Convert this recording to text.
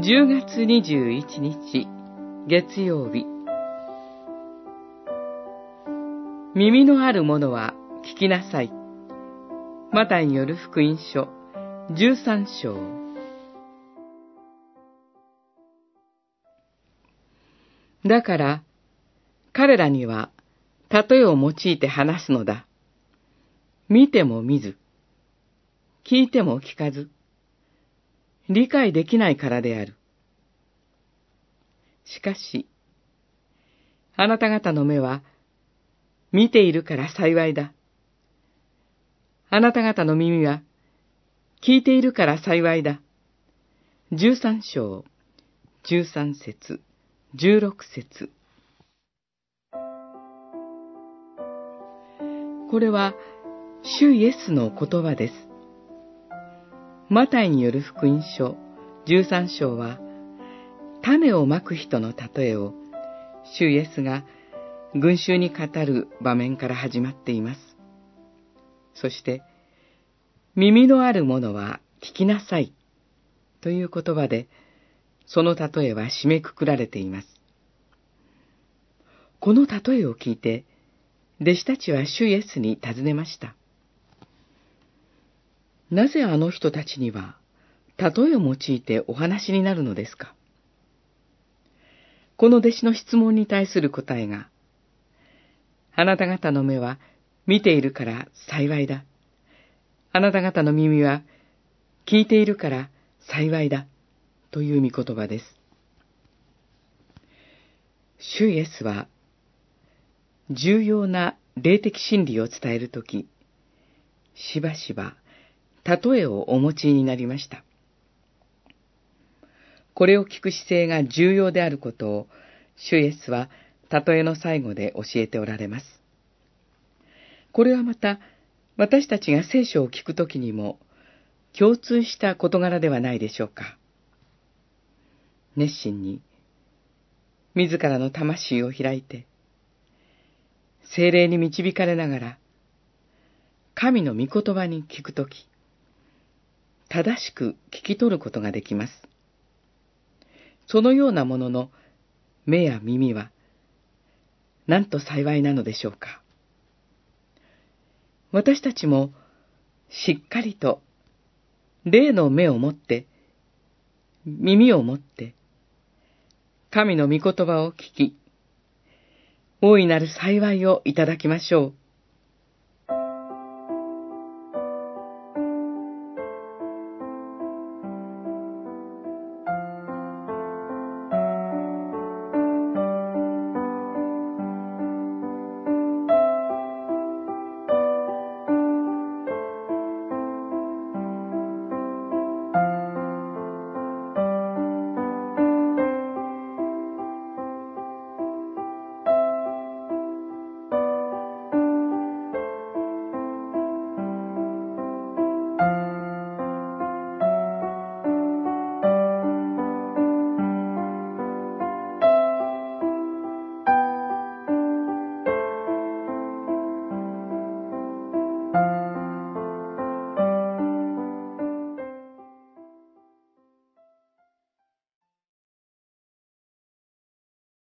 10月21日月曜日耳のある者は聞きなさい。マタイによる福音書13章だから彼らには例えを用いて話すのだ。見ても見ず、聞いても聞かず、理解できないからである。しかし、あなた方の目は見ているから幸いだ。あなた方の耳は聞いているから幸いだ。十三章、十三節、十六節。これは、主イエスの言葉です。マタイによる福音書十三章は、種をまく人の例えを、主イエスが群衆に語る場面から始まっています。そして、耳のある者は聞きなさいという言葉で、その例えは締めくくられています。この例えを聞いて、弟子たちは主イエスに尋ねました。なぜあの人たちには、例えを用いてお話になるのですか？この弟子の質問に対する答えが、あなた方の目は見ているから幸いだ。あなた方の耳は聞いているから幸いだ。という見言葉です。主イエスは重要な霊的真理を伝えるとき、しばしば例えをお持ちになりました。これを聞く姿勢が重要であることを、主イエスは例えの最後で教えておられます。これはまた、私たちが聖書を聞くときにも、共通した事柄ではないでしょうか。熱心に、自らの魂を開いて、精霊に導かれながら、神の御言葉に聞くとき、正しく聞き取ることができます。そのようなものの目や耳は、なんと幸いなのでしょうか。私たちもしっかりと霊の目を持って、耳を持って、神の御言葉を聞き、大いなる幸いをいただきましょう。